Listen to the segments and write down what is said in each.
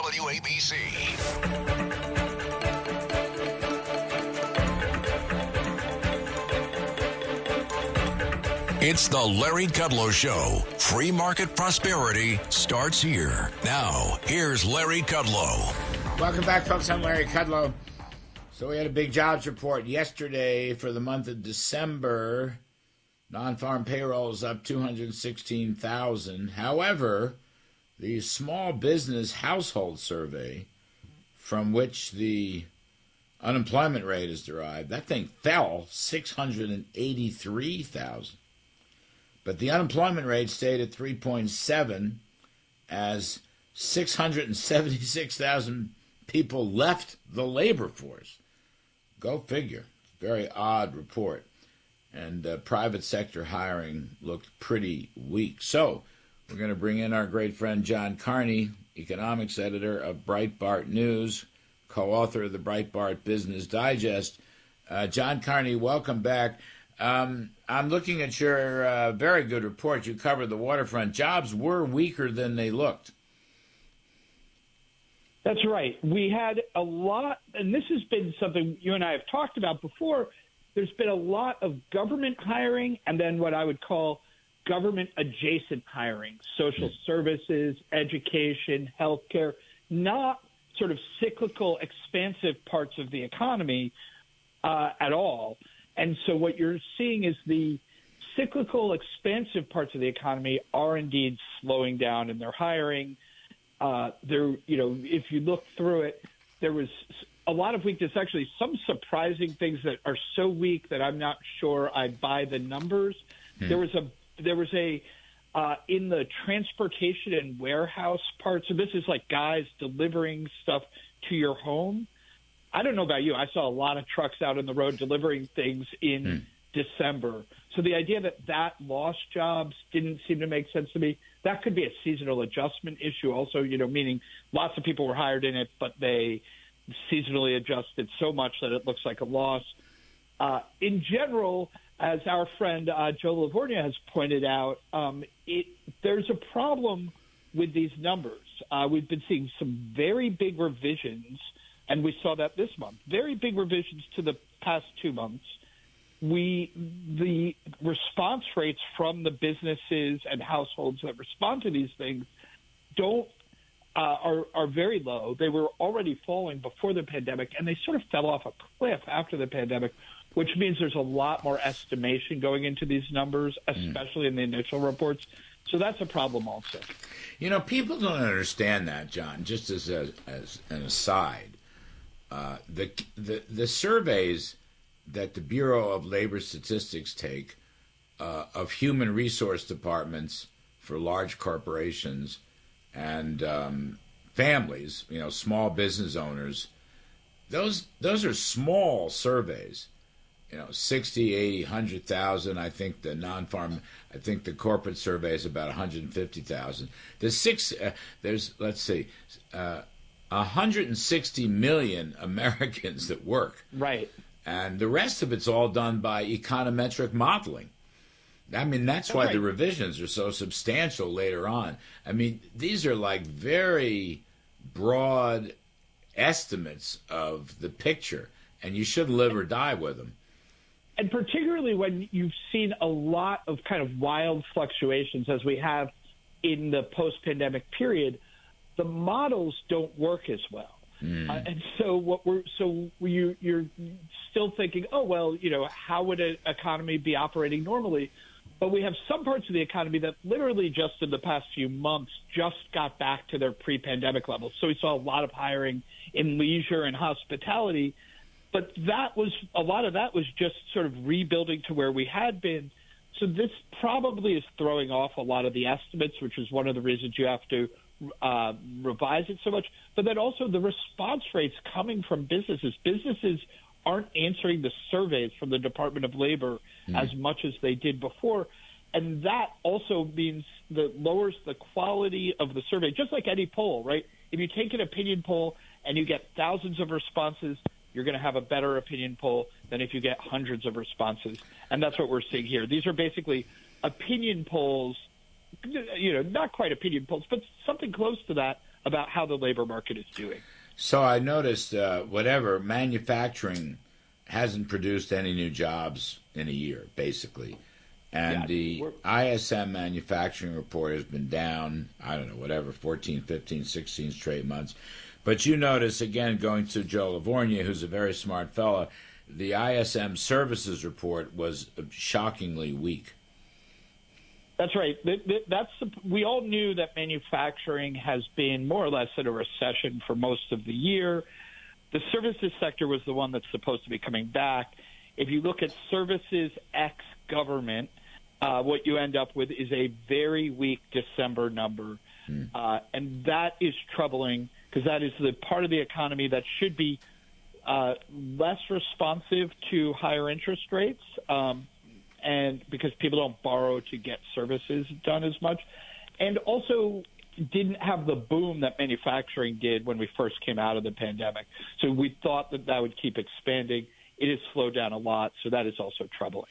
WABC. It's the Larry Kudlow Show. Free market prosperity starts here. Now, here's Larry Kudlow. Welcome back, folks. I'm Larry Kudlow. So we had a big jobs report yesterday for the month of December. Non-farm payrolls up 216,000. However, the small business household survey from which the unemployment rate is derived, that thing fell 683,000. But the unemployment rate stayed at 3.7 as 676,000 people left the labor force. Go figure. Very odd report. And uh, private sector hiring looked pretty weak. So we're going to bring in our great friend John Carney, economics editor of Breitbart News, co author of the Breitbart Business Digest. Uh, John Carney, welcome back. Um, I'm looking at your uh, very good report. You covered the waterfront. Jobs were weaker than they looked. That's right. We had a lot, and this has been something you and I have talked about before. There's been a lot of government hiring and then what I would call government adjacent hiring, social hmm. services, education, healthcare, not sort of cyclical, expansive parts of the economy uh, at all. And so what you're seeing is the cyclical, expansive parts of the economy are indeed slowing down in their hiring. Uh, there, you know, if you look through it, there was a lot of weakness. Actually, some surprising things that are so weak that I'm not sure I buy the numbers. Hmm. There was a there was a uh, in the transportation and warehouse parts. So this is like guys delivering stuff to your home. I don't know about you. I saw a lot of trucks out on the road delivering things in hmm. December. So the idea that that lost jobs didn't seem to make sense to me. That could be a seasonal adjustment issue. Also, you know, meaning lots of people were hired in it, but they seasonally adjusted so much that it looks like a loss. Uh, in general, as our friend uh, Joe Lavorgna has pointed out, um, it, there's a problem with these numbers. Uh, we've been seeing some very big revisions, and we saw that this month. Very big revisions to the past two months. We the response rates from the businesses and households that respond to these things don't uh, are are very low. They were already falling before the pandemic, and they sort of fell off a cliff after the pandemic which means there's a lot more estimation going into these numbers, mm. especially mm. in the initial reports. So that's a problem also. You know, people don't understand that, John. Just as a, as an aside, uh, the the the surveys that the Bureau of Labor Statistics take uh, of human resource departments for large corporations and um, families, you know, small business owners, those those are small surveys you know 60 80 100,000 I think the non-farm I think the corporate survey is about 150,000 there's six uh, there's let's see uh, 160 million Americans that work. Right. And the rest of it's all done by econometric modeling. I mean that's why right. the revisions are so substantial later on. I mean these are like very broad estimates of the picture and you should live or die with them and particularly when you've seen a lot of kind of wild fluctuations as we have in the post-pandemic period, the models don't work as well. Mm. Uh, and so what we're so you you're still thinking, oh well, you know, how would an economy be operating normally? But we have some parts of the economy that literally just in the past few months just got back to their pre-pandemic levels. So we saw a lot of hiring in leisure and hospitality but that was a lot of that was just sort of rebuilding to where we had been. So this probably is throwing off a lot of the estimates, which is one of the reasons you have to uh, revise it so much. But then also the response rates coming from businesses. Businesses aren't answering the surveys from the Department of Labor mm. as much as they did before. And that also means that lowers the quality of the survey, just like any poll, right? If you take an opinion poll and you get thousands of responses, you're going to have a better opinion poll than if you get hundreds of responses. And that's what we're seeing here. These are basically opinion polls, you know, not quite opinion polls, but something close to that about how the labor market is doing. So I noticed, uh, whatever manufacturing hasn't produced any new jobs in a year, basically. And yeah, the ISM manufacturing report has been down, I don't know, whatever, 14, 15, 16 straight months. But you notice, again, going to Joe Lavorgna, who's a very smart fellow, the ISM services report was shockingly weak. That's right. That's we all knew that manufacturing has been more or less in a recession for most of the year. The services sector was the one that's supposed to be coming back. If you look at services ex government, uh, what you end up with is a very weak December number. Mm. Uh, and that is troubling because that is the part of the economy that should be uh, less responsive to higher interest rates. Um, and because people don't borrow to get services done as much. And also, didn't have the boom that manufacturing did when we first came out of the pandemic. So we thought that that would keep expanding. It has slowed down a lot, so that is also troubling.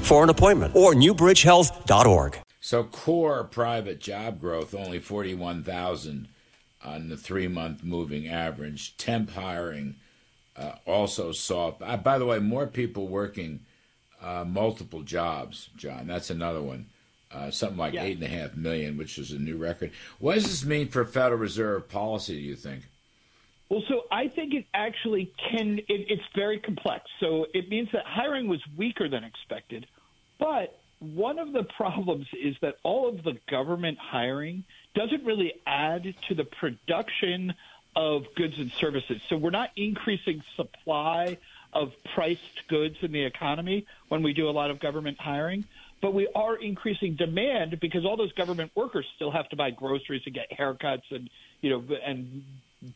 for an appointment or newbridgehealth.org. So core private job growth only 41,000 on the 3-month moving average. Temp hiring uh, also soft. Uh, by the way, more people working uh, multiple jobs, John. That's another one. Uh, something like eight and a half million, which is a new record. What does this mean for Federal Reserve policy? Do you think? Well, so I think it actually can. It, it's very complex. So it means that hiring was weaker than expected, but one of the problems is that all of the government hiring doesn't really add to the production of goods and services. So we're not increasing supply of priced goods in the economy when we do a lot of government hiring, but we are increasing demand because all those government workers still have to buy groceries and get haircuts and you know and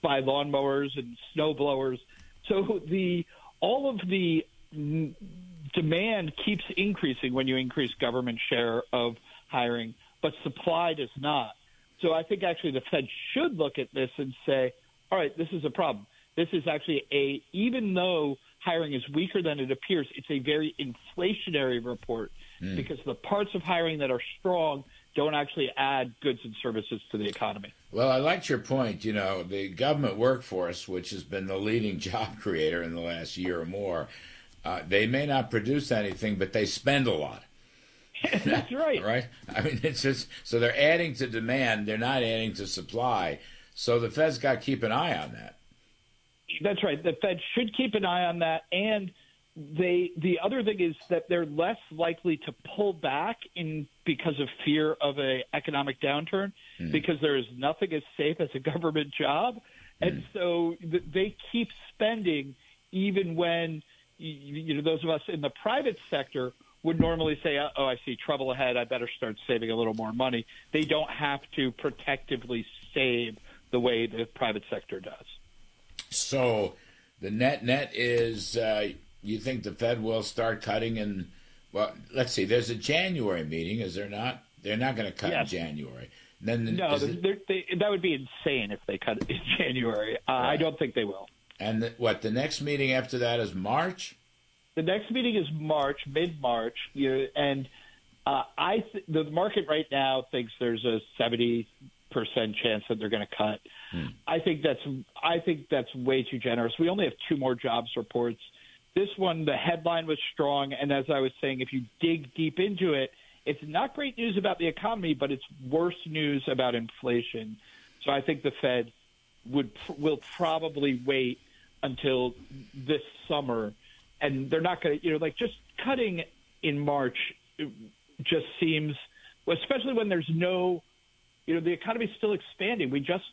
buy lawnmowers and snow blowers. So the all of the demand keeps increasing when you increase government share of hiring, but supply does not. So I think actually the Fed should look at this and say, all right, this is a problem. This is actually a even though hiring is weaker than it appears, it's a very inflationary report mm. because the parts of hiring that are strong don't actually add goods and services to the economy. Well, I liked your point. You know, the government workforce, which has been the leading job creator in the last year or more, uh, they may not produce anything, but they spend a lot. That's right. right? I mean, it's just so they're adding to demand, they're not adding to supply. So the Fed's got to keep an eye on that. That's right. The Fed should keep an eye on that. And they the other thing is that they're less likely to pull back in because of fear of a economic downturn mm. because there is nothing as safe as a government job and mm. so th- they keep spending even when you know those of us in the private sector would normally say oh I see trouble ahead I better start saving a little more money they don't have to protectively save the way the private sector does so the net net is uh, you think the Fed will start cutting in? Well, let's see. There's a January meeting, is there not? They're not going to cut yes. in January. Then the, no, they, that would be insane if they cut in January. Uh, right. I don't think they will. And the, what? The next meeting after that is March. The next meeting is March, mid March, and uh, I th- the market right now thinks there's a seventy percent chance that they're going to cut. Hmm. I think that's I think that's way too generous. We only have two more jobs reports this one, the headline was strong, and as I was saying, if you dig deep into it, it's not great news about the economy, but it's worse news about inflation. So I think the Fed would will probably wait until this summer, and they're not going to, you know, like just cutting in March just seems, especially when there's no, you know, the economy is still expanding. We just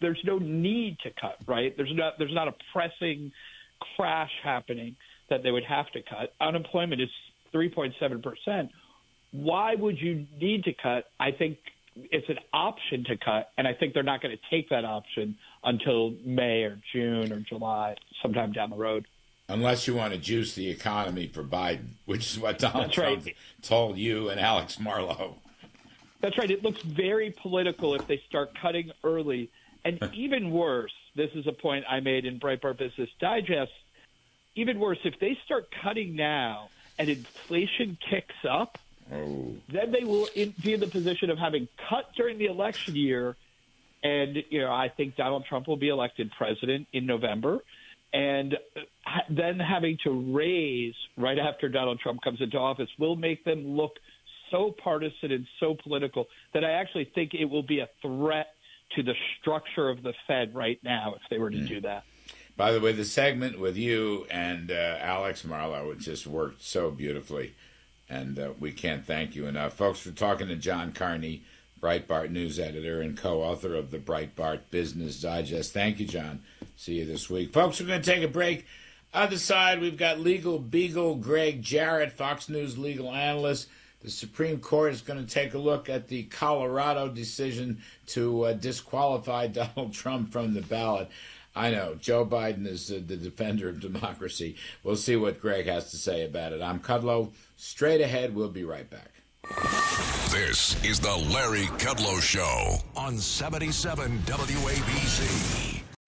there's no need to cut, right? There's not there's not a pressing crash happening that they would have to cut. Unemployment is 3.7%. Why would you need to cut? I think it's an option to cut, and I think they're not going to take that option until May or June or July, sometime down the road. Unless you want to juice the economy for Biden, which is what Donald That's Trump right. told you and Alex Marlow. That's right. It looks very political if they start cutting early. And even worse, this is a point I made in Breitbart Business Digest. Even worse, if they start cutting now and inflation kicks up, Oh, then they will in, be in the position of having cut during the election year. And, you know, I think Donald Trump will be elected president in November. And uh, ha- then having to raise right after Donald Trump comes into office will make them look so partisan and so political that I actually think it will be a threat to the structure of the Fed right now if they were to do that. By the way, the segment with you and uh, Alex Marlow it just worked so beautifully, and uh, we can't thank you enough, folks. We're talking to John Carney, Breitbart news editor and co-author of the Breitbart Business Digest. Thank you, John. See you this week, folks. We're going to take a break. Other side, we've got legal beagle Greg Jarrett, Fox News legal analyst. The Supreme Court is going to take a look at the Colorado decision to uh, disqualify Donald Trump from the ballot. I know Joe Biden is uh, the defender of democracy. We'll see what Greg has to say about it. I'm Kudlow. Straight ahead, we'll be right back. This is the Larry Kudlow Show on 77 WABC.